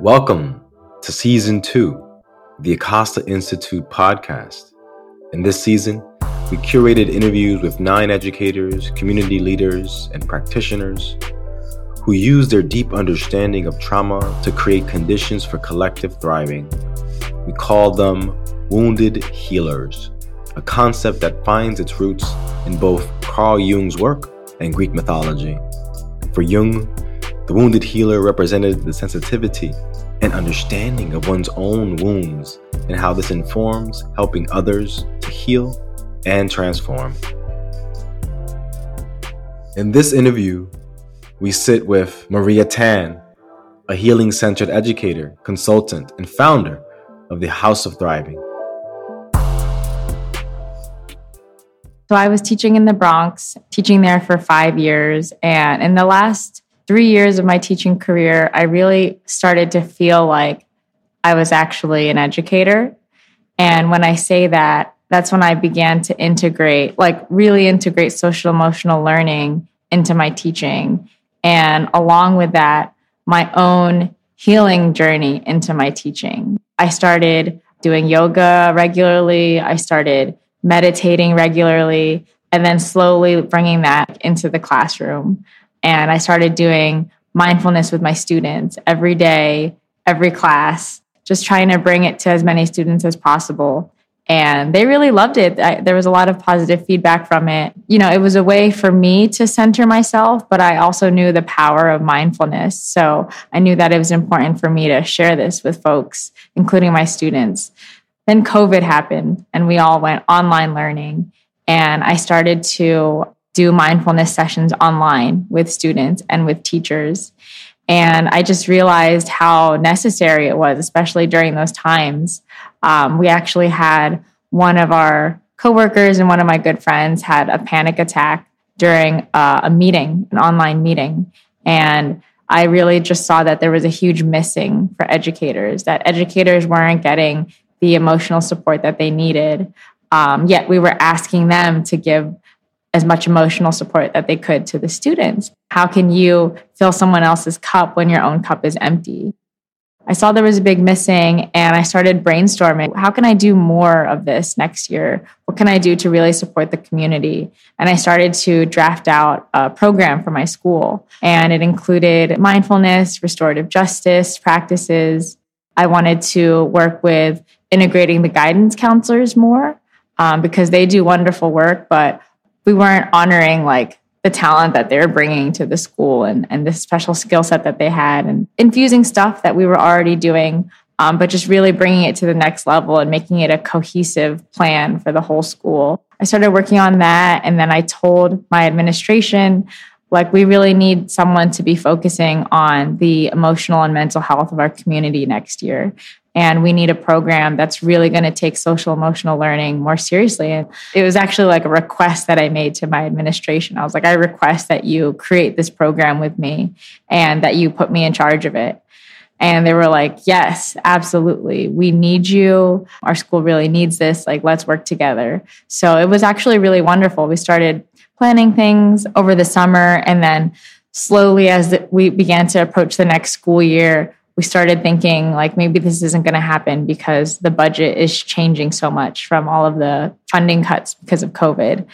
Welcome to season two, the Acosta Institute podcast. In this season, we curated interviews with nine educators, community leaders, and practitioners who use their deep understanding of trauma to create conditions for collective thriving. We call them wounded healers, a concept that finds its roots in both Carl Jung's work and Greek mythology. For Jung, the wounded healer represented the sensitivity and understanding of one's own wounds and how this informs helping others to heal and transform. In this interview, we sit with Maria Tan, a healing centered educator, consultant, and founder of the House of Thriving. So I was teaching in the Bronx, teaching there for five years. And in the last three years of my teaching career, I really started to feel like I was actually an educator. And when I say that, that's when I began to integrate, like really integrate social emotional learning into my teaching. And along with that, my own healing journey into my teaching. I started doing yoga regularly. I started meditating regularly and then slowly bringing that into the classroom. And I started doing mindfulness with my students every day, every class, just trying to bring it to as many students as possible. And they really loved it. I, there was a lot of positive feedback from it. You know, it was a way for me to center myself, but I also knew the power of mindfulness. So I knew that it was important for me to share this with folks, including my students. Then COVID happened and we all went online learning. And I started to do mindfulness sessions online with students and with teachers. And I just realized how necessary it was, especially during those times. Um, we actually had one of our coworkers and one of my good friends had a panic attack during uh, a meeting, an online meeting. And I really just saw that there was a huge missing for educators, that educators weren't getting the emotional support that they needed. Um, yet we were asking them to give as much emotional support that they could to the students. How can you fill someone else's cup when your own cup is empty? I saw there was a big missing and I started brainstorming. How can I do more of this next year? What can I do to really support the community? And I started to draft out a program for my school. And it included mindfulness, restorative justice practices. I wanted to work with integrating the guidance counselors more um, because they do wonderful work, but we weren't honoring like the talent that they were bringing to the school and, and the special skill set that they had and infusing stuff that we were already doing um, but just really bringing it to the next level and making it a cohesive plan for the whole school. I started working on that and then i told my administration like we really need someone to be focusing on the emotional and mental health of our community next year and we need a program that's really going to take social emotional learning more seriously. And it was actually like a request that i made to my administration. I was like i request that you create this program with me and that you put me in charge of it. And they were like yes absolutely. We need you. Our school really needs this. Like let's work together. So it was actually really wonderful. We started planning things over the summer and then slowly as we began to approach the next school year we started thinking like maybe this isn't going to happen because the budget is changing so much from all of the funding cuts because of COVID.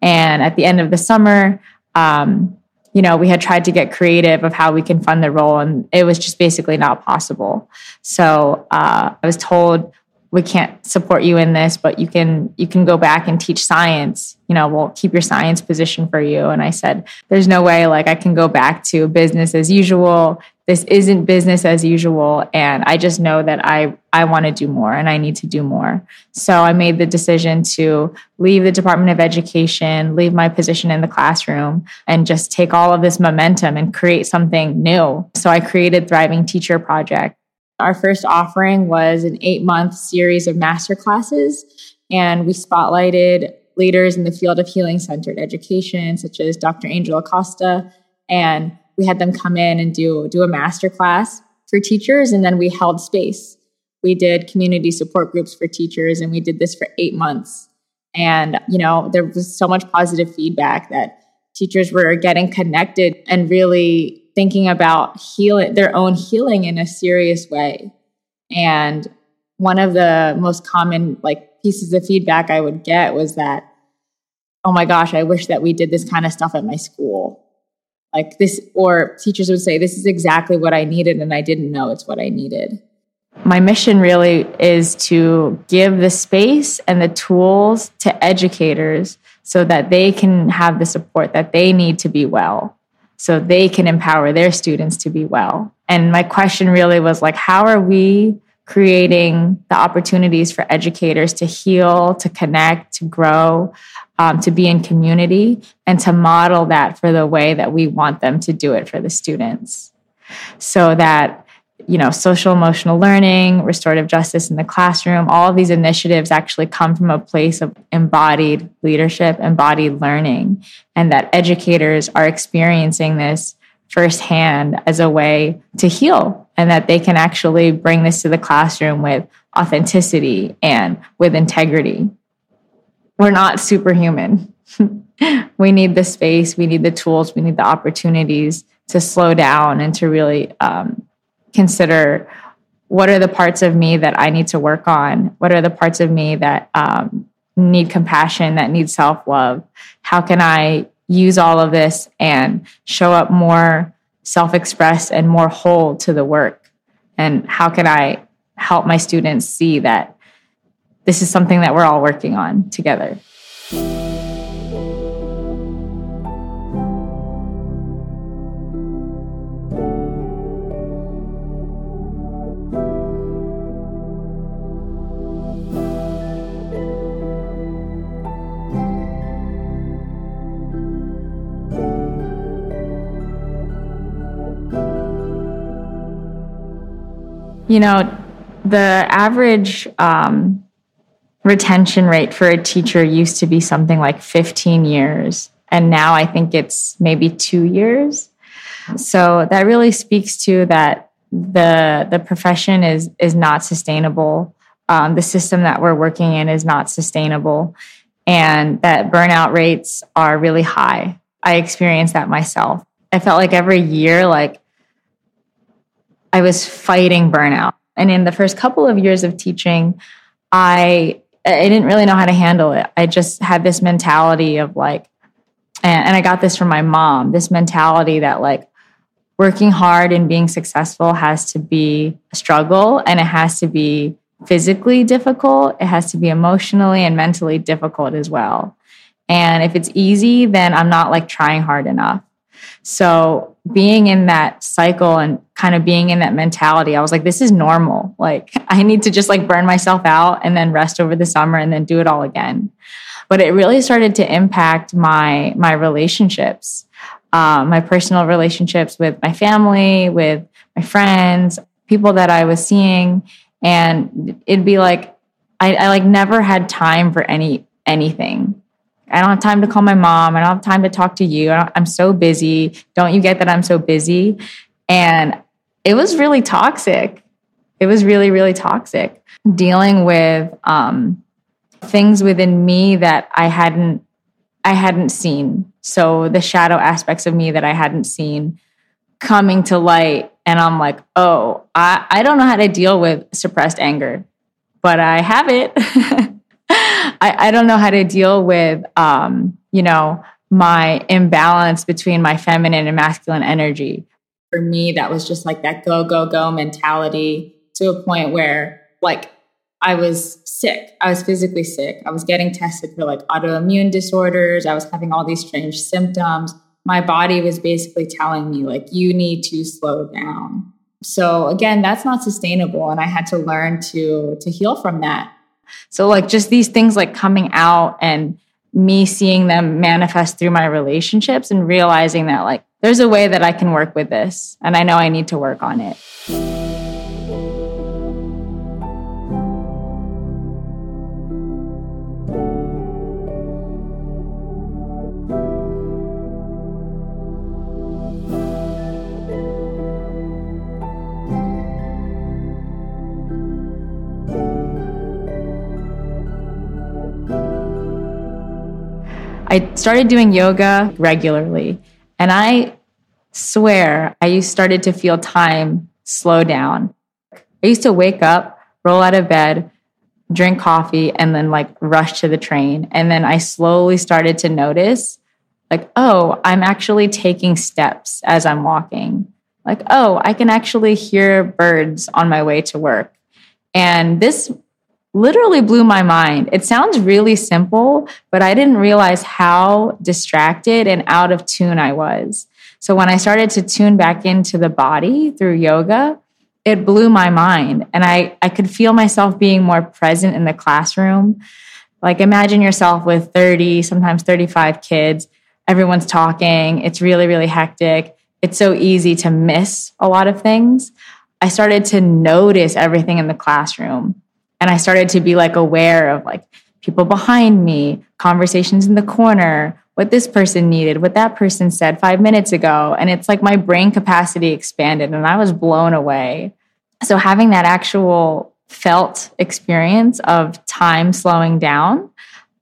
And at the end of the summer, um, you know, we had tried to get creative of how we can fund the role, and it was just basically not possible. So uh, I was told we can't support you in this, but you can you can go back and teach science. You know, we'll keep your science position for you. And I said, there's no way like I can go back to business as usual. This isn't business as usual. And I just know that I I want to do more and I need to do more. So I made the decision to leave the Department of Education, leave my position in the classroom, and just take all of this momentum and create something new. So I created Thriving Teacher Project our first offering was an eight month series of master classes, and we spotlighted leaders in the field of healing centered education, such as Dr. Angel Acosta. And we had them come in and do, do a master class for teachers, and then we held space. We did community support groups for teachers, and we did this for eight months. And, you know, there was so much positive feedback that teachers were getting connected and really thinking about healing their own healing in a serious way. And one of the most common like pieces of feedback I would get was that, oh my gosh, I wish that we did this kind of stuff at my school. Like this, or teachers would say, this is exactly what I needed, and I didn't know it's what I needed. My mission really is to give the space and the tools to educators so that they can have the support that they need to be well, so they can empower their students to be well. And my question really was like, how are we creating the opportunities for educators to heal, to connect, to grow, um, to be in community, and to model that for the way that we want them to do it for the students. So that you know, social emotional learning, restorative justice in the classroom, all of these initiatives actually come from a place of embodied leadership, embodied learning, and that educators are experiencing this firsthand as a way to heal and that they can actually bring this to the classroom with authenticity and with integrity. We're not superhuman. we need the space, we need the tools, we need the opportunities to slow down and to really um, consider what are the parts of me that I need to work on? What are the parts of me that um, need compassion, that need self love? How can I use all of this and show up more self expressed and more whole to the work? And how can I help my students see that this is something that we're all working on together? You know, the average um, retention rate for a teacher used to be something like 15 years. And now I think it's maybe two years. So that really speaks to that the the profession is is not sustainable. Um, the system that we're working in is not sustainable, and that burnout rates are really high. I experienced that myself. I felt like every year, like I was fighting burnout. And in the first couple of years of teaching, I I didn't really know how to handle it. I just had this mentality of like, and, and I got this from my mom, this mentality that like working hard and being successful has to be a struggle and it has to be physically difficult. It has to be emotionally and mentally difficult as well. And if it's easy, then I'm not like trying hard enough. So being in that cycle and kind of being in that mentality, I was like, this is normal. Like I need to just like burn myself out and then rest over the summer and then do it all again. But it really started to impact my my relationships, um, my personal relationships with my family, with my friends, people that I was seeing, and it'd be like I, I like never had time for any anything I don't have time to call my mom. I don't have time to talk to you. I'm so busy. Don't you get that I'm so busy? And it was really toxic. It was really, really toxic dealing with um, things within me that I hadn't, I hadn't seen. So the shadow aspects of me that I hadn't seen coming to light. And I'm like, oh, I, I don't know how to deal with suppressed anger, but I have it. I, I don't know how to deal with, um, you know, my imbalance between my feminine and masculine energy. For me, that was just like that go, go, go mentality to a point where, like, I was sick. I was physically sick. I was getting tested for like autoimmune disorders. I was having all these strange symptoms. My body was basically telling me, like, you need to slow down. So again, that's not sustainable. And I had to learn to to heal from that. So like just these things like coming out and me seeing them manifest through my relationships and realizing that like there's a way that I can work with this and I know I need to work on it. I started doing yoga regularly and I swear I started to feel time slow down. I used to wake up, roll out of bed, drink coffee, and then like rush to the train. And then I slowly started to notice, like, oh, I'm actually taking steps as I'm walking. Like, oh, I can actually hear birds on my way to work. And this literally blew my mind. It sounds really simple, but I didn't realize how distracted and out of tune I was. So when I started to tune back into the body through yoga, it blew my mind. And I, I could feel myself being more present in the classroom. Like imagine yourself with 30, sometimes 35 kids. Everyone's talking. It's really, really hectic. It's so easy to miss a lot of things. I started to notice everything in the classroom. And I started to be like aware of like people behind me, conversations in the corner, what this person needed, what that person said five minutes ago. And it's like my brain capacity expanded and I was blown away. So having that actual felt experience of time slowing down,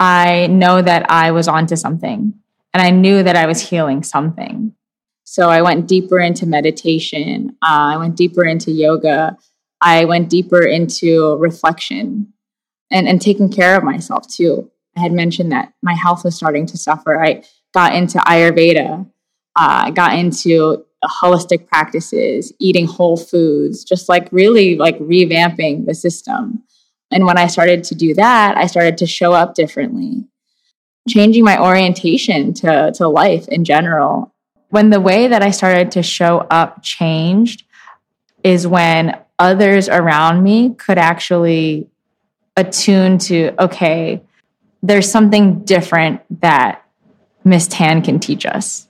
I know that I was onto something and I knew that I was healing something. So I went deeper into meditation. Uh, I went deeper into yoga. I went deeper into reflection and, and taking care of myself too. I had mentioned that my health was starting to suffer. I got into Ayurveda, uh, got into holistic practices, eating whole foods, just like really like revamping the system. And when I started to do that, I started to show up differently, changing my orientation to, to life in general. When the way that I started to show up changed is when others around me could actually attune to, okay, there's something different that Miss Tan can teach us.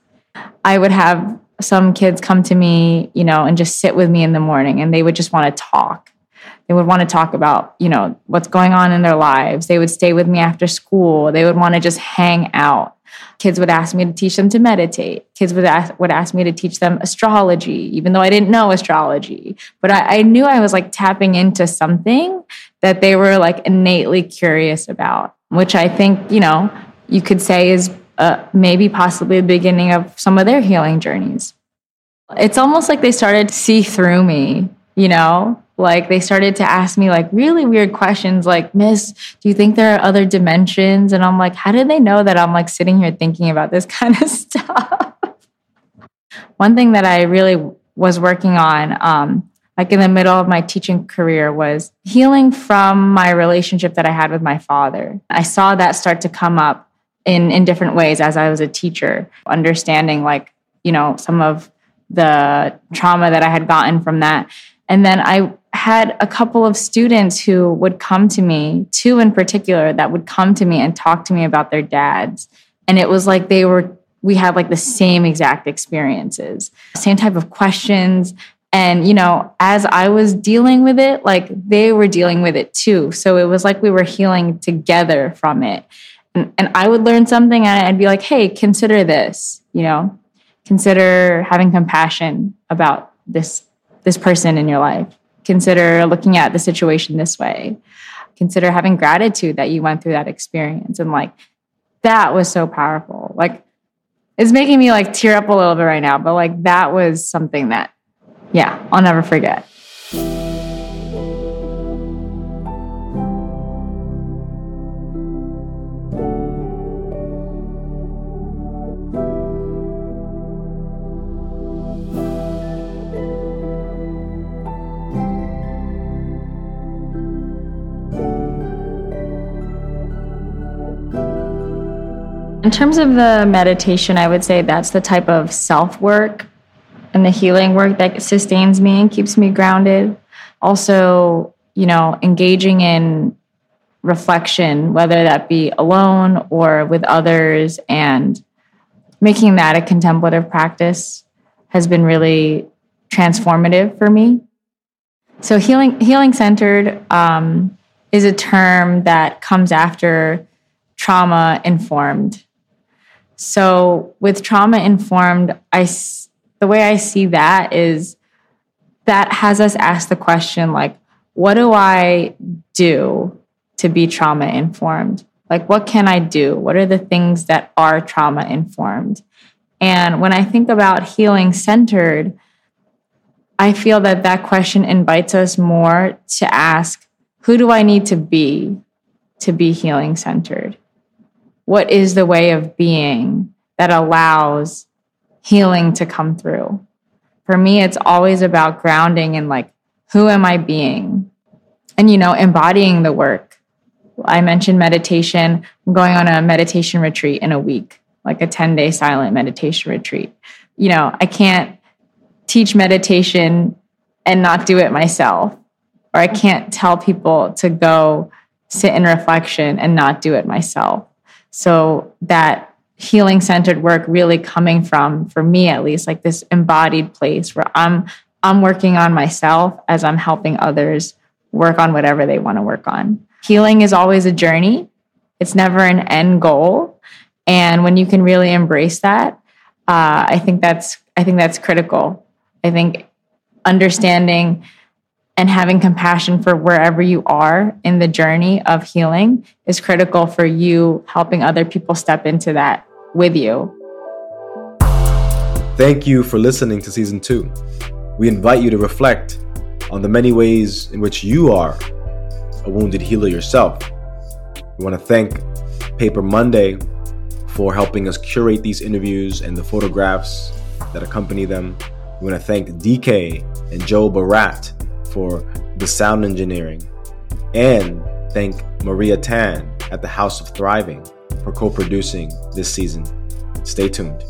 I would have some kids come to me, you know, and just sit with me in the morning and they would just want to talk. They would want to talk about, you know, what's going on in their lives. They would stay with me after school. They would want to just hang out. Kids would ask me to teach them to meditate. Kids would ask, would ask me to teach them astrology, even though I didn't know astrology. But I, I knew I was like tapping into something that they were like innately curious about, which I think, you know, you could say is uh, maybe possibly the beginning of some of their healing journeys. It's almost like they started to see through me, you know? Like they started to ask me like really weird questions like, Miss, do you think there are other dimensions? And I'm like, how did they know that I'm like sitting here thinking about this kind of stuff? One thing that I really was working on, um, like in the middle of my teaching career, was healing from my relationship that I had with my father. I saw that start to come up in in different ways as I was a teacher, understanding like, you know, some of the trauma that I had gotten from that. And then I had a couple of students who would come to me, two in particular, that would come to me and talk to me about their dads. And it was like they were, we had like the same exact experiences, same type of questions. And, you know, as I was dealing with it, like they were dealing with it too. So it was like we were healing together from it and, and I would learn something and I'd be like, hey, consider this, you know, consider having compassion about this this person in your life. Consider looking at the situation this way. Consider having gratitude that you went through that experience. And like that was so powerful. Like it's making me like tear up a little bit right now, but like that was something that, yeah, I'll never forget. Terms of the meditation, I would say that's the type of self work and the healing work that sustains me and keeps me grounded. Also, you know, engaging in reflection, whether that be alone or with others, and making that a contemplative practice has been really transformative for me. So, healing healing centered um, is a term that comes after trauma informed so with trauma informed, I the way I see that is that has us ask the question like, what do I do to be trauma informed? Like, what can I do? What are the things that are trauma informed? And when I think about healing centered, I feel that that question invites us more to ask who do I need to be to be healing centered? What is the way of being that allows healing to come through? For me, it's always about grounding and like, who am I being? And, you know, embodying the work. I mentioned meditation. I'm going on a meditation retreat in a week, like a 10 day silent meditation retreat. You know, I can't teach meditation and not do it myself, or I can't tell people to go sit in reflection and not do it myself. So that healing centered work really coming from for me at least like this embodied place where I'm I'm working on myself as I'm helping others work on whatever they want to work on. Healing is always a journey. It's never an end goal. And when you can really embrace that, uh, I think that's I think that's critical. I think understanding and having compassion for wherever you are in the journey of healing is critical for you helping other people step into that with you. Thank you for listening to season two. We invite you to reflect on the many ways in which you are a wounded healer yourself. We want to thank Paper Monday for helping us curate these interviews and the photographs that accompany them. We want to thank DK and Joe Barat for the sound engineering. And thank Maria Tan at the House of Thriving for co producing this season. Stay tuned.